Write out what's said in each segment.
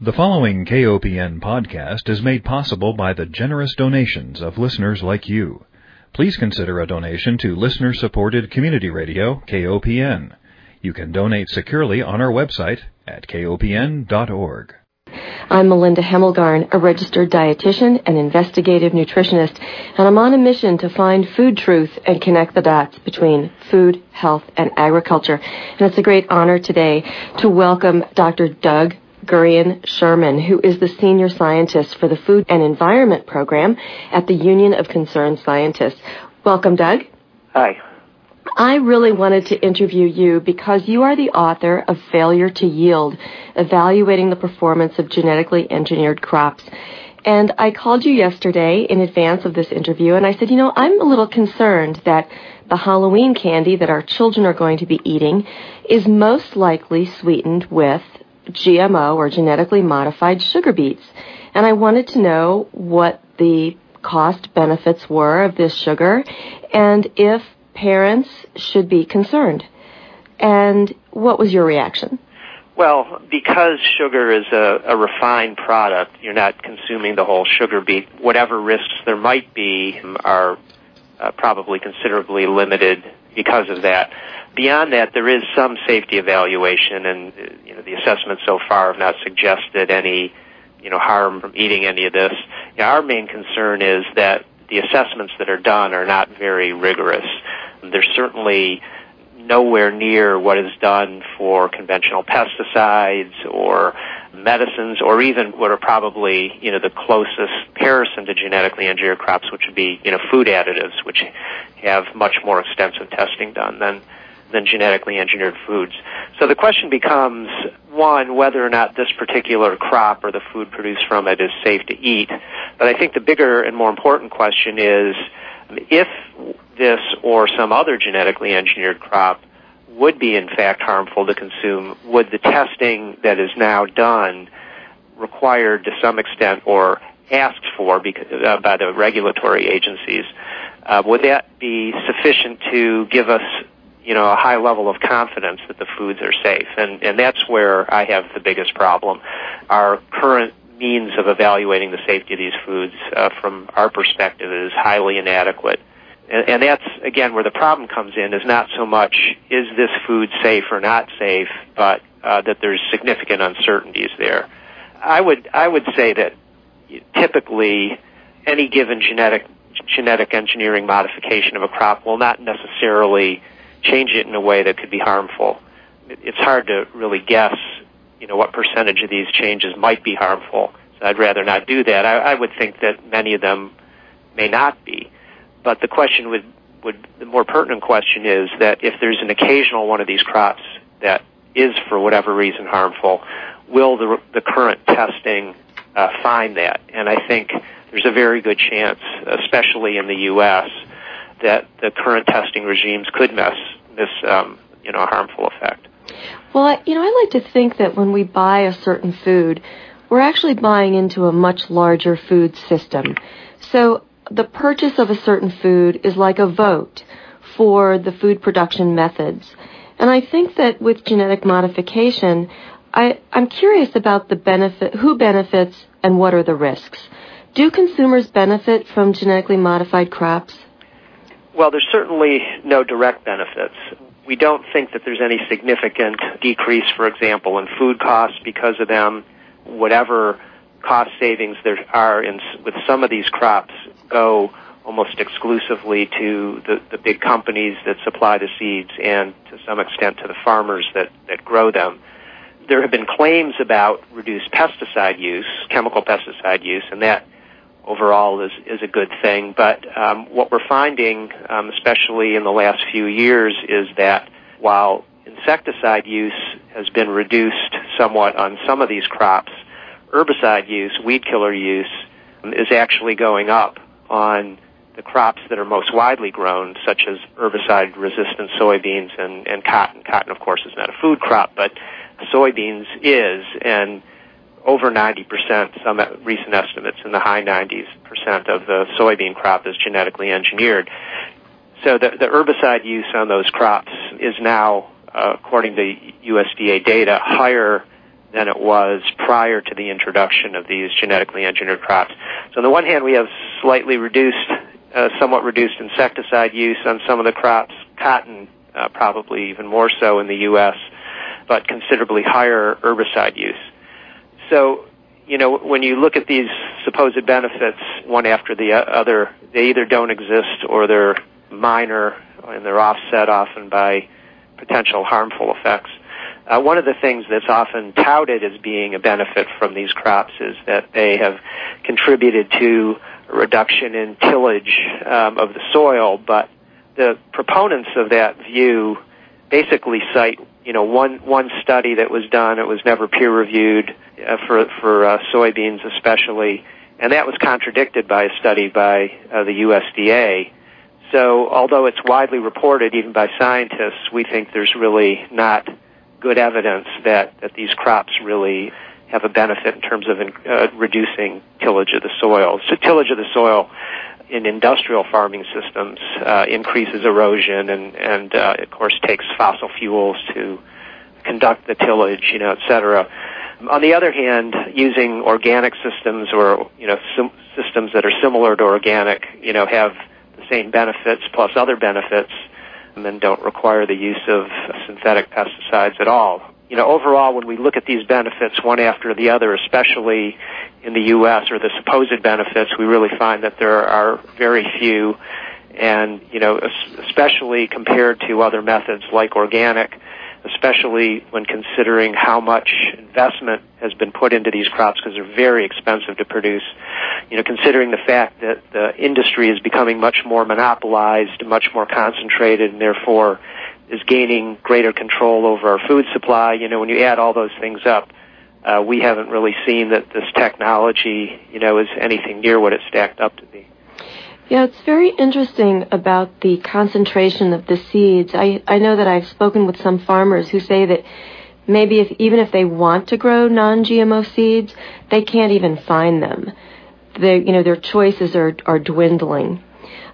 The following KOPN podcast is made possible by the generous donations of listeners like you. Please consider a donation to listener supported community radio, KOPN. You can donate securely on our website at kopn.org. I'm Melinda Hemmelgarn, a registered dietitian and investigative nutritionist, and I'm on a mission to find food truth and connect the dots between food, health, and agriculture. And it's a great honor today to welcome Dr. Doug Gurian Sherman, who is the senior scientist for the Food and Environment Program at the Union of Concerned Scientists. Welcome, Doug. Hi. I really wanted to interview you because you are the author of Failure to Yield, evaluating the performance of genetically engineered crops. And I called you yesterday in advance of this interview and I said, you know, I'm a little concerned that the Halloween candy that our children are going to be eating is most likely sweetened with GMO or genetically modified sugar beets. And I wanted to know what the cost benefits were of this sugar and if parents should be concerned. And what was your reaction? Well, because sugar is a, a, refined product, you're not consuming the whole sugar beet. Whatever risks there might be are uh, probably considerably limited because of that. Beyond that, there is some safety evaluation, and uh, you know the assessments so far have not suggested any you know harm from eating any of this. You know, our main concern is that the assessments that are done are not very rigorous. There's certainly nowhere near what is done for conventional pesticides or medicines or even what are probably, you know, the closest comparison to genetically engineered crops, which would be, you know, food additives, which have much more extensive testing done than than genetically engineered foods. So the question becomes one, whether or not this particular crop or the food produced from it is safe to eat. But I think the bigger and more important question is if this or some other genetically engineered crop would be in fact harmful to consume, would the testing that is now done required to some extent or asked for because, uh, by the regulatory agencies, uh, would that be sufficient to give us you know a high level of confidence that the foods are safe? And and that's where I have the biggest problem. Our current means of evaluating the safety of these foods uh, from our perspective is highly inadequate and, and that's again where the problem comes in is not so much is this food safe or not safe but uh, that there's significant uncertainties there I would I would say that typically any given genetic genetic engineering modification of a crop will not necessarily change it in a way that could be harmful. It's hard to really guess, you know, what percentage of these changes might be harmful. So I'd rather not do that. I, I would think that many of them may not be. But the question would, would, the more pertinent question is that if there's an occasional one of these crops that is for whatever reason harmful, will the, the current testing uh, find that? And I think there's a very good chance, especially in the U.S., that the current testing regimes could miss this, um, you know, a harmful effect. Well, you know, I like to think that when we buy a certain food, we're actually buying into a much larger food system. So the purchase of a certain food is like a vote for the food production methods. And I think that with genetic modification, I, I'm curious about the benefit, who benefits and what are the risks. Do consumers benefit from genetically modified crops? Well, there's certainly no direct benefits. We don't think that there's any significant decrease, for example, in food costs because of them. Whatever cost savings there are in, with some of these crops go almost exclusively to the, the big companies that supply the seeds and to some extent to the farmers that, that grow them. There have been claims about reduced pesticide use, chemical pesticide use, and that overall is is a good thing. But um, what we're finding, um, especially in the last few years, is that while insecticide use has been reduced somewhat on some of these crops, herbicide use, weed killer use, um, is actually going up on the crops that are most widely grown, such as herbicide-resistant soybeans and, and cotton. Cotton, of course, is not a food crop, but soybeans is, and over 90%, some recent estimates in the high 90s percent of the soybean crop is genetically engineered. So the, the herbicide use on those crops is now, uh, according to USDA data, higher than it was prior to the introduction of these genetically engineered crops. So on the one hand, we have slightly reduced, uh, somewhat reduced insecticide use on some of the crops, cotton uh, probably even more so in the U.S., but considerably higher herbicide use. So, you know, when you look at these supposed benefits one after the other, they either don't exist or they're minor and they're offset often by potential harmful effects. Uh, one of the things that's often touted as being a benefit from these crops is that they have contributed to a reduction in tillage um, of the soil, but the proponents of that view basically cite you know one one study that was done it was never peer reviewed uh, for for uh, soybeans especially and that was contradicted by a study by uh, the USDA so although it's widely reported even by scientists we think there's really not good evidence that that these crops really have a benefit in terms of uh, reducing tillage of the soil. So tillage of the soil in industrial farming systems uh, increases erosion and, and uh, of course takes fossil fuels to conduct the tillage, you know, et cetera. On the other hand, using organic systems or you know sim- systems that are similar to organic, you know, have the same benefits plus other benefits, and then don't require the use of synthetic pesticides at all you know, overall, when we look at these benefits one after the other, especially in the U.S. or the supposed benefits, we really find that there are very few, and you know, especially compared to other methods like organic, especially when considering how much investment has been put into these crops because they're very expensive to produce. You know, considering the fact that the industry is becoming much more monopolized, much more concentrated, and therefore is gaining greater control over our food supply. You know, when you add all those things up, uh, we haven't really seen that this technology, you know, is anything near what it's stacked up to be. Yeah, it's very interesting about the concentration of the seeds. I, I know that I've spoken with some farmers who say that maybe if, even if they want to grow non-GMO seeds, they can't even find them. They, you know, their choices are, are dwindling.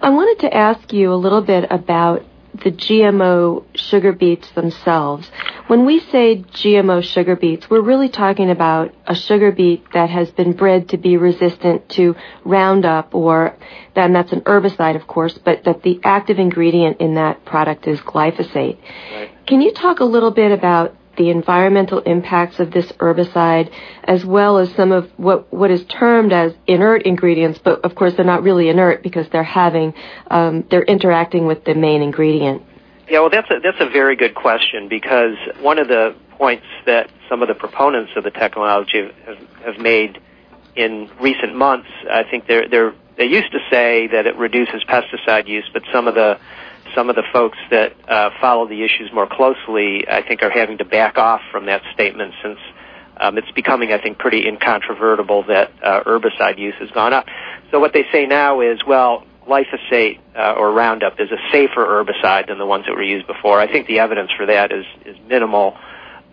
I wanted to ask you a little bit about the GMO sugar beets themselves. When we say GMO sugar beets, we're really talking about a sugar beet that has been bred to be resistant to Roundup or then that's an herbicide of course, but that the active ingredient in that product is glyphosate. Right. Can you talk a little bit about the environmental impacts of this herbicide, as well as some of what, what is termed as inert ingredients, but of course they're not really inert because they're having, um, they're interacting with the main ingredient. Yeah, well, that's a, that's a very good question because one of the points that some of the proponents of the technology have, have made in recent months, I think they're, they're, they used to say that it reduces pesticide use, but some of the some of the folks that uh, follow the issues more closely, I think, are having to back off from that statement since um, it's becoming, I think, pretty incontrovertible that uh, herbicide use has gone up. So what they say now is, well, glyphosate uh, or Roundup is a safer herbicide than the ones that were used before. I think the evidence for that is is minimal,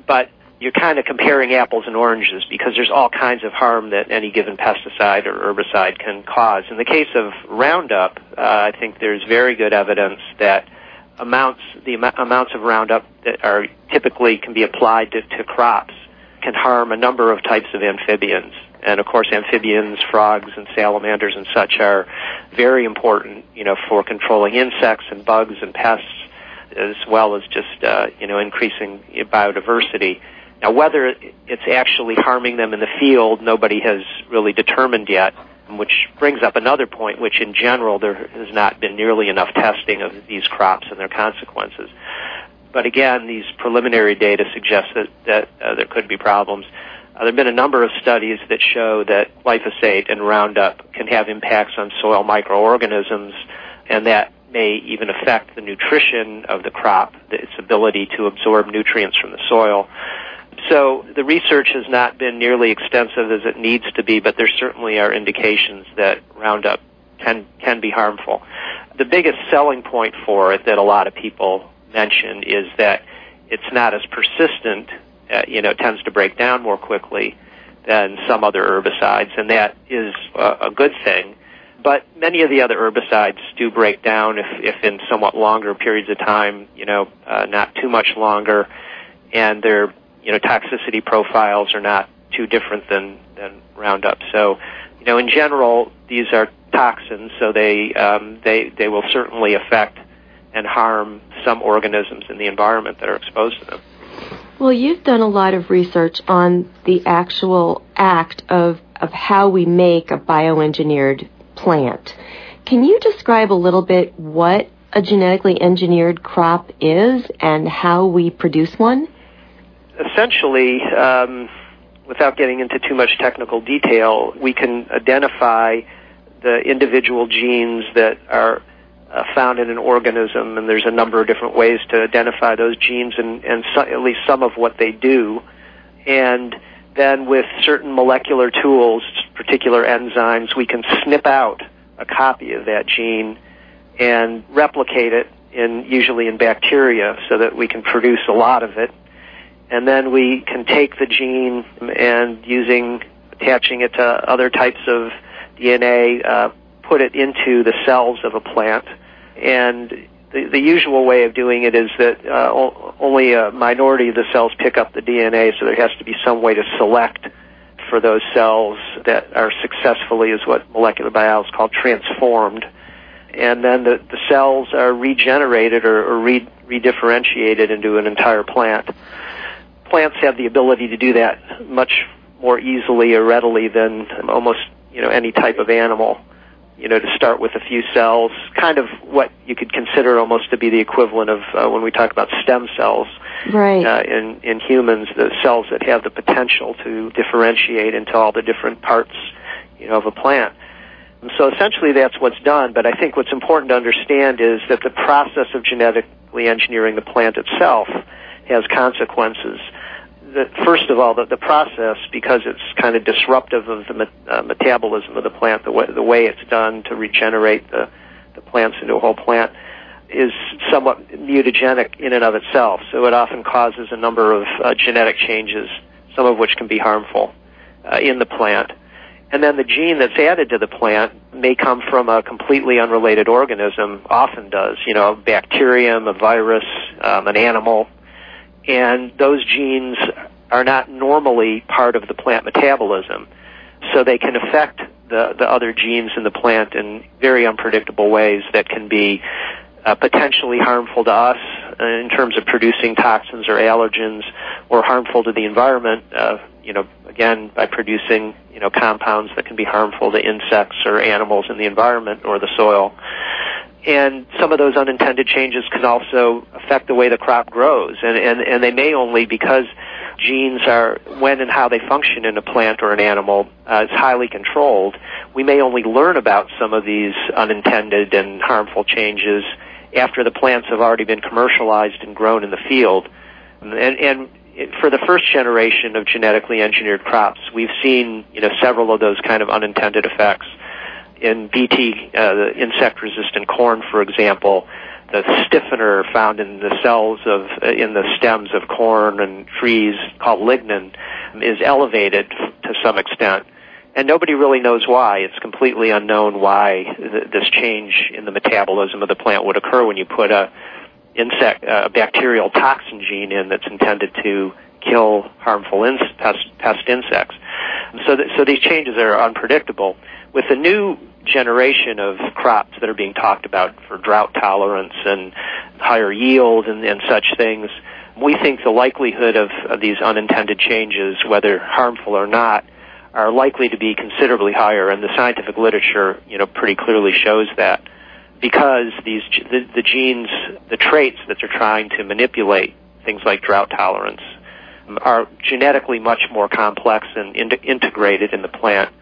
but you're kind of comparing apples and oranges because there's all kinds of harm that any given pesticide or herbicide can cause. In the case of Roundup, uh, I think there's very good evidence that amounts the am- amounts of Roundup that are typically can be applied to, to crops can harm a number of types of amphibians. And of course, amphibians, frogs, and salamanders and such are very important, you know, for controlling insects and bugs and pests, as well as just uh, you know increasing biodiversity. Now, whether it's actually harming them in the field, nobody has really determined yet, which brings up another point, which in general there has not been nearly enough testing of these crops and their consequences. But again, these preliminary data suggest that, that uh, there could be problems. Uh, there have been a number of studies that show that glyphosate and Roundup can have impacts on soil microorganisms, and that may even affect the nutrition of the crop, its ability to absorb nutrients from the soil. So the research has not been nearly extensive as it needs to be, but there certainly are indications that Roundup can can be harmful. The biggest selling point for it that a lot of people mention is that it's not as persistent. Uh, you know, it tends to break down more quickly than some other herbicides, and that is a, a good thing. But many of the other herbicides do break down if, if in somewhat longer periods of time, you know, uh, not too much longer, and they're you know, toxicity profiles are not too different than, than Roundup. So, you know, in general, these are toxins, so they, um, they, they will certainly affect and harm some organisms in the environment that are exposed to them. Well, you've done a lot of research on the actual act of, of how we make a bioengineered plant. Can you describe a little bit what a genetically engineered crop is and how we produce one? Essentially, um, without getting into too much technical detail, we can identify the individual genes that are uh, found in an organism, and there's a number of different ways to identify those genes and, and so, at least some of what they do. And then with certain molecular tools, particular enzymes, we can snip out a copy of that gene and replicate it in usually in bacteria so that we can produce a lot of it. And then we can take the gene and using attaching it to other types of DNA, uh, put it into the cells of a plant. And the, the usual way of doing it is that uh, only a minority of the cells pick up the DNA, so there has to be some way to select for those cells that are successfully, is what molecular biology is called, transformed and then the, the cells are regenerated or, or re, redifferentiated into an entire plant. Plants have the ability to do that much more easily or readily than almost you know any type of animal. You know, to start with a few cells, kind of what you could consider almost to be the equivalent of uh, when we talk about stem cells. Right. Uh, in in humans, the cells that have the potential to differentiate into all the different parts, you know, of a plant. So essentially that's what's done, but I think what's important to understand is that the process of genetically engineering the plant itself has consequences. The, first of all, the, the process, because it's kind of disruptive of the uh, metabolism of the plant, the way, the way it's done to regenerate the, the plants into a whole plant, is somewhat mutagenic in and of itself. So it often causes a number of uh, genetic changes, some of which can be harmful uh, in the plant. And then the gene that's added to the plant may come from a completely unrelated organism, often does, you know, a bacterium, a virus, um, an animal. And those genes are not normally part of the plant metabolism. So they can affect the, the other genes in the plant in very unpredictable ways that can be uh, potentially harmful to us in terms of producing toxins or allergens or harmful to the environment, uh, you know, again, by producing, you know, compounds that can be harmful to insects or animals in the environment or the soil. And some of those unintended changes can also affect the way the crop grows. And, and, and they may only because genes are, when and how they function in a plant or an animal uh, is highly controlled, we may only learn about some of these unintended and harmful changes after the plants have already been commercialized and grown in the field. And, and for the first generation of genetically engineered crops, we've seen you know several of those kind of unintended effects. In BT, uh, the insect-resistant corn, for example, the stiffener found in the cells of uh, in the stems of corn and trees called lignin is elevated to some extent and nobody really knows why. It's completely unknown why th- this change in the metabolism of the plant would occur when you put a insect, a bacterial toxin gene in that's intended to kill harmful in- pest, pest insects. So, th- so these changes are unpredictable. With the new generation of crops that are being talked about for drought tolerance and higher yield and, and such things, we think the likelihood of, of these unintended changes, whether harmful or not, are likely to be considerably higher, and the scientific literature, you know, pretty clearly shows that. Because these the, the genes, the traits that they're trying to manipulate, things like drought tolerance, are genetically much more complex and in, integrated in the plant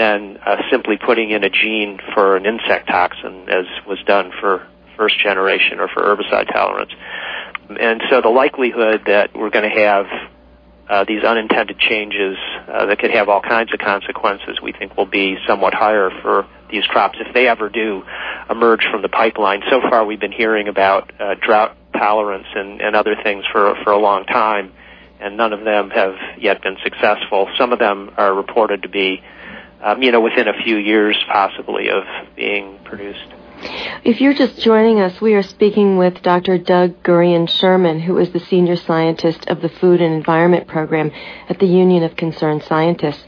than uh, simply putting in a gene for an insect toxin, as was done for first generation or for herbicide tolerance. And so the likelihood that we're going to have uh, these unintended changes uh, that could have all kinds of consequences, we think will be somewhat higher for these crops if they ever do emerge from the pipeline. So far, we've been hearing about uh, drought tolerance and, and other things for for a long time, and none of them have yet been successful. Some of them are reported to be, um, you know, within a few years possibly of being produced. If you're just joining us, we are speaking with Dr. Doug Gurian Sherman, who is the senior scientist of the Food and Environment Program at the Union of Concerned Scientists.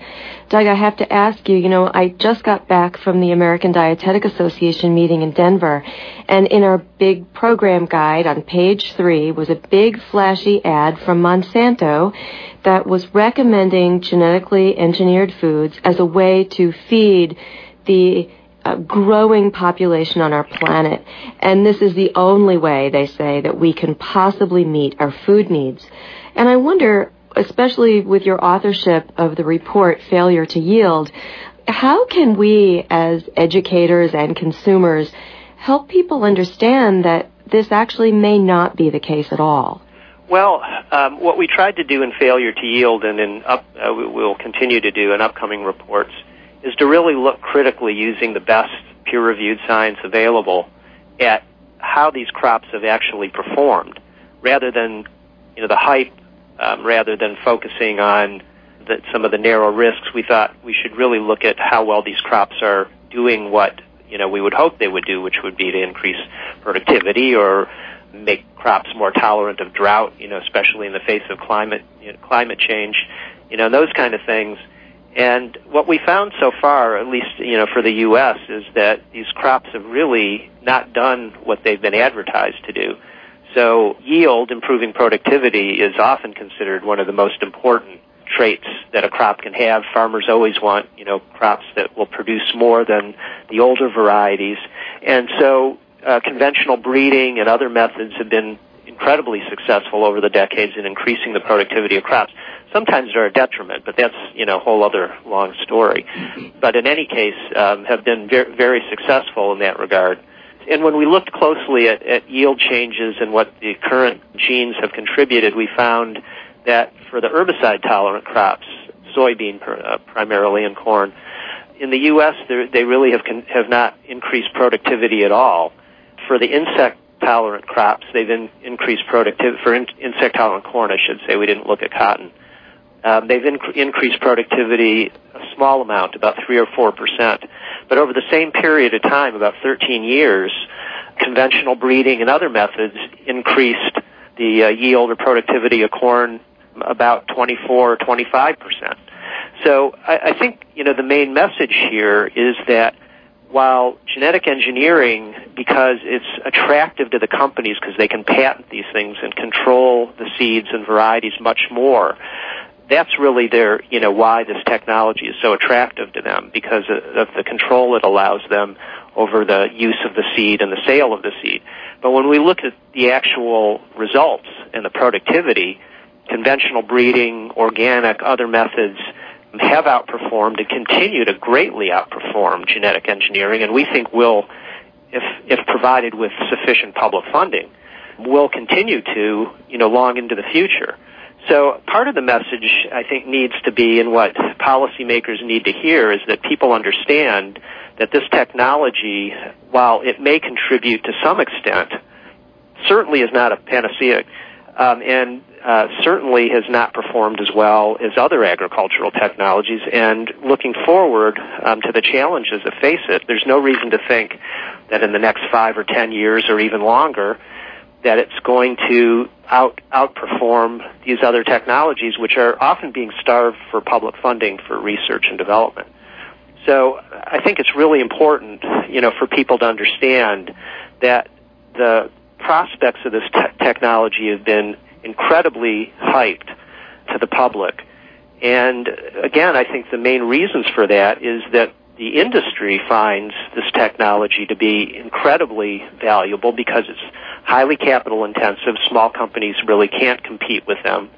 Doug, I have to ask you, you know, I just got back from the American Dietetic Association meeting in Denver, and in our big program guide on page three was a big flashy ad from Monsanto that was recommending genetically engineered foods as a way to feed the a growing population on our planet. And this is the only way, they say, that we can possibly meet our food needs. And I wonder, especially with your authorship of the report, Failure to Yield, how can we as educators and consumers help people understand that this actually may not be the case at all? Well, um, what we tried to do in Failure to Yield and in up, uh, we'll continue to do in upcoming reports is to really look critically using the best peer-reviewed science available at how these crops have actually performed, rather than you know the hype, um, rather than focusing on the, some of the narrow risks. We thought we should really look at how well these crops are doing what you know we would hope they would do, which would be to increase productivity or make crops more tolerant of drought, you know, especially in the face of climate you know, climate change, you know, those kind of things. And what we found so far, at least you know for the U.S., is that these crops have really not done what they've been advertised to do. So yield, improving productivity, is often considered one of the most important traits that a crop can have. Farmers always want you know crops that will produce more than the older varieties, and so uh, conventional breeding and other methods have been incredibly successful over the decades in increasing the productivity of crops. Sometimes they're a detriment, but that's you know a whole other long story. But in any case, um, have been very, very successful in that regard. And when we looked closely at, at yield changes and what the current genes have contributed, we found that for the herbicide tolerant crops, soybean uh, primarily and corn, in the U.S. they really have con- have not increased productivity at all. For the insect tolerant crops, they've in, increased productivity for in, insect tolerant corn. I should say we didn't look at cotton. Um, they've inc- increased productivity a small amount, about three or four percent. But over the same period of time, about 13 years, conventional breeding and other methods increased the uh, yield or productivity of corn about 24 or 25 percent. So I, I think you know the main message here is that while genetic engineering, because it's attractive to the companies because they can patent these things and control the seeds and varieties much more, that's really their, you know, why this technology is so attractive to them because of the control it allows them over the use of the seed and the sale of the seed. But when we look at the actual results and the productivity, conventional breeding, organic, other methods have outperformed and continue to greatly outperform genetic engineering, and we think will, if, if provided with sufficient public funding, will continue to, you know, long into the future. So part of the message I think needs to be, and what policymakers need to hear, is that people understand that this technology, while it may contribute to some extent, certainly is not a panacea, um, and uh, certainly has not performed as well as other agricultural technologies. And looking forward um, to the challenges that face it, there's no reason to think that in the next five or ten years or even longer, that it's going to out outperform these other technologies, which are often being starved for public funding for research and development. So I think it's really important, you know, for people to understand that the prospects of this te- technology have been incredibly hyped to the public. And again, I think the main reasons for that is that the industry finds this technology to be incredibly valuable because it's highly capital intensive. Small companies really can't compete with them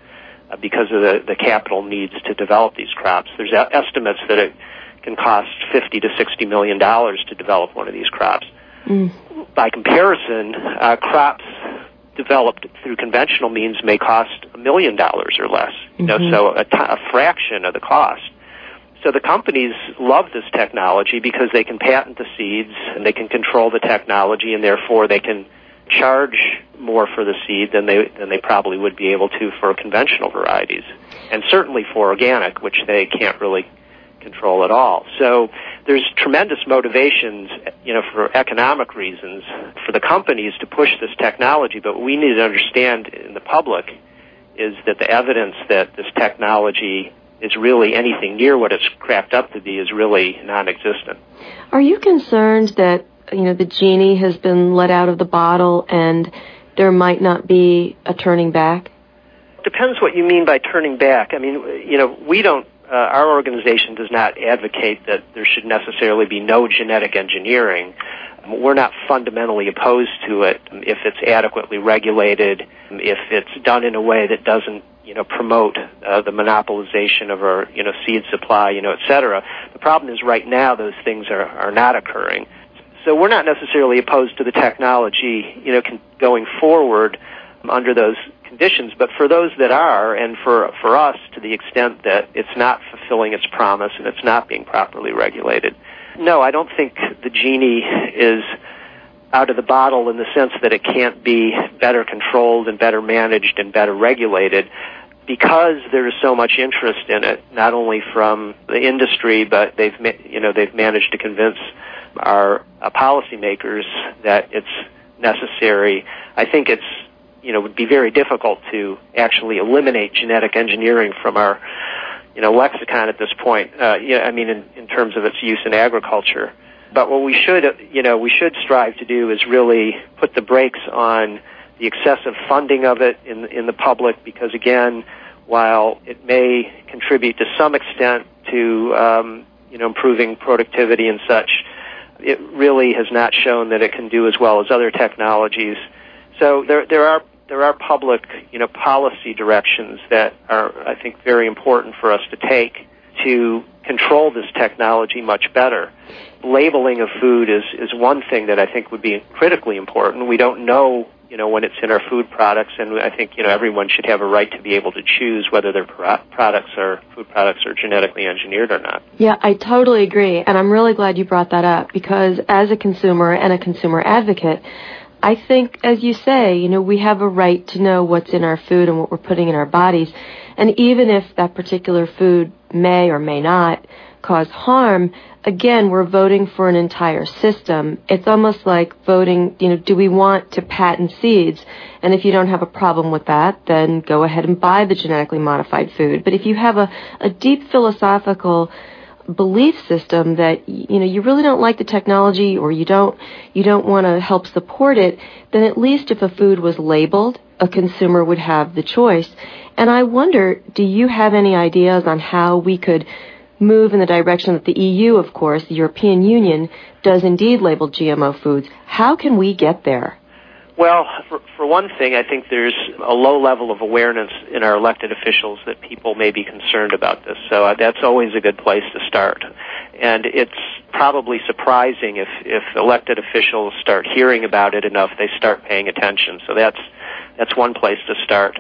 uh, because of the, the capital needs to develop these crops. There's estimates that it can cost 50 to 60 million dollars to develop one of these crops. Mm. By comparison, uh, crops developed through conventional means may cost a million dollars or less. You know, mm-hmm. so a, t- a fraction of the cost. So the companies love this technology because they can patent the seeds and they can control the technology and therefore they can charge more for the seed than they than they probably would be able to for conventional varieties. And certainly for organic, which they can't really control at all. So there's tremendous motivations, you know, for economic reasons for the companies to push this technology, but what we need to understand in the public is that the evidence that this technology is really anything near what it's cracked up to be is really non-existent. Are you concerned that you know the genie has been let out of the bottle and there might not be a turning back? Depends what you mean by turning back. I mean, you know, we don't. Uh, our organization does not advocate that there should necessarily be no genetic engineering. We're not fundamentally opposed to it if it's adequately regulated, if it's done in a way that doesn't you know, promote uh, the monopolization of our, you know, seed supply, you know, et cetera. The problem is right now those things are, are not occurring. So we're not necessarily opposed to the technology, you know, con- going forward under those conditions, but for those that are, and for, for us to the extent that it's not fulfilling its promise and it's not being properly regulated, no, I don't think the genie is out of the bottle in the sense that it can't be better controlled and better managed and better regulated because there is so much interest in it, not only from the industry, but they've you know they've managed to convince our uh, policymakers that it's necessary. I think it's you know would be very difficult to actually eliminate genetic engineering from our you know lexicon at this point. Uh, yeah, I mean in, in terms of its use in agriculture. But what we should, you know, we should strive to do is really put the brakes on the excessive funding of it in in the public, because again, while it may contribute to some extent to um, you know improving productivity and such, it really has not shown that it can do as well as other technologies. So there there are there are public you know policy directions that are I think very important for us to take to control this technology much better. Labeling of food is, is one thing that I think would be critically important. We don't know, you know, when it's in our food products, and I think, you know, everyone should have a right to be able to choose whether their pro- products or food products are genetically engineered or not. Yeah, I totally agree, and I'm really glad you brought that up because as a consumer and a consumer advocate, I think, as you say, you know, we have a right to know what's in our food and what we're putting in our bodies. And even if that particular food may or may not cause harm, again, we're voting for an entire system. It's almost like voting, you know, do we want to patent seeds? And if you don't have a problem with that, then go ahead and buy the genetically modified food. But if you have a, a deep philosophical belief system that you know you really don't like the technology or you don't you don't want to help support it then at least if a food was labeled a consumer would have the choice and I wonder, do you have any ideas on how we could move in the direction that the EU, of course, the European Union, does indeed label GMO foods? How can we get there? Well, for, for one thing, I think there's a low level of awareness in our elected officials that people may be concerned about this. So uh, that's always a good place to start. And it's probably surprising if, if elected officials start hearing about it enough, they start paying attention. So that's, that's one place to start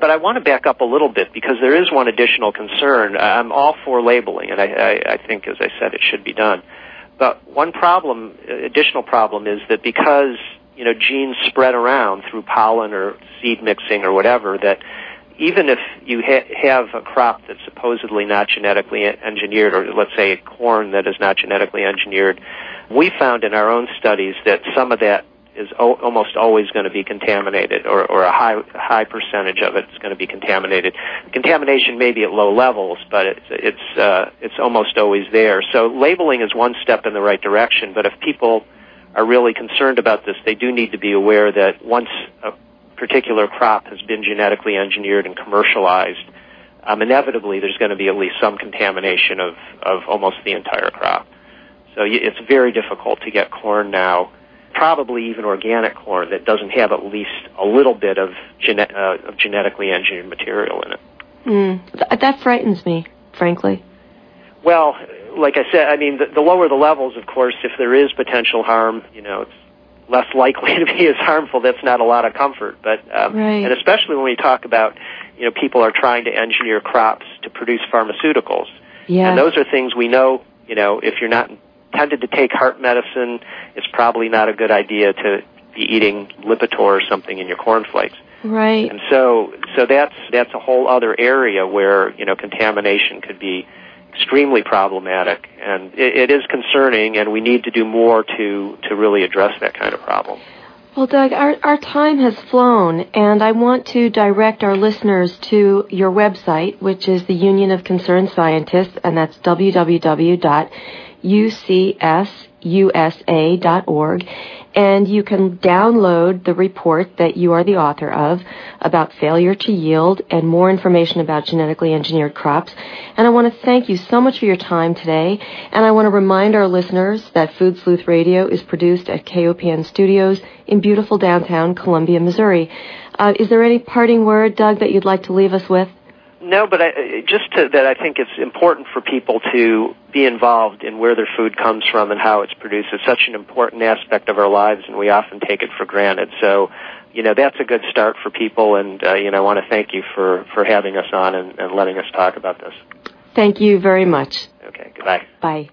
but I want to back up a little bit because there is one additional concern. I'm all for labeling, and I, I, I think, as I said, it should be done. But one problem, additional problem, is that because you know genes spread around through pollen or seed mixing or whatever, that even if you ha- have a crop that's supposedly not genetically engineered, or let's say corn that is not genetically engineered, we found in our own studies that some of that is o- almost always going to be contaminated, or, or a high high percentage of it is going to be contaminated. Contamination may be at low levels, but it's it's uh, it's almost always there. So labeling is one step in the right direction. But if people are really concerned about this, they do need to be aware that once a particular crop has been genetically engineered and commercialized, um, inevitably there's going to be at least some contamination of of almost the entire crop. So it's very difficult to get corn now probably even organic corn that doesn't have at least a little bit of, gene- uh, of genetically engineered material in it. Mm, th- that frightens me, frankly. Well, like I said, I mean, the, the lower the levels, of course, if there is potential harm, you know, it's less likely to be as harmful. That's not a lot of comfort. But um, right. and especially when we talk about, you know, people are trying to engineer crops to produce pharmaceuticals. Yeah. And those are things we know. You know, if you're not intended to take heart medicine, it's probably not a good idea to be eating Lipitor or something in your cornflakes. Right. And so, so that's that's a whole other area where you know contamination could be extremely problematic. and it, it is concerning, and we need to do more to to really address that kind of problem. Well, Doug, our, our time has flown, and I want to direct our listeners to your website, which is the Union of Concerned Scientists, and that's www.ucsusa.org and you can download the report that you are the author of about failure to yield and more information about genetically engineered crops. And I want to thank you so much for your time today. And I want to remind our listeners that Food Sleuth Radio is produced at KOPN Studios in beautiful downtown Columbia, Missouri. Uh, is there any parting word, Doug, that you'd like to leave us with? No, but I, just to, that I think it's important for people to be involved in where their food comes from and how it's produced. It's such an important aspect of our lives, and we often take it for granted. So, you know, that's a good start for people, and uh, you know, I want to thank you for for having us on and, and letting us talk about this. Thank you very much. Okay. Goodbye. Bye.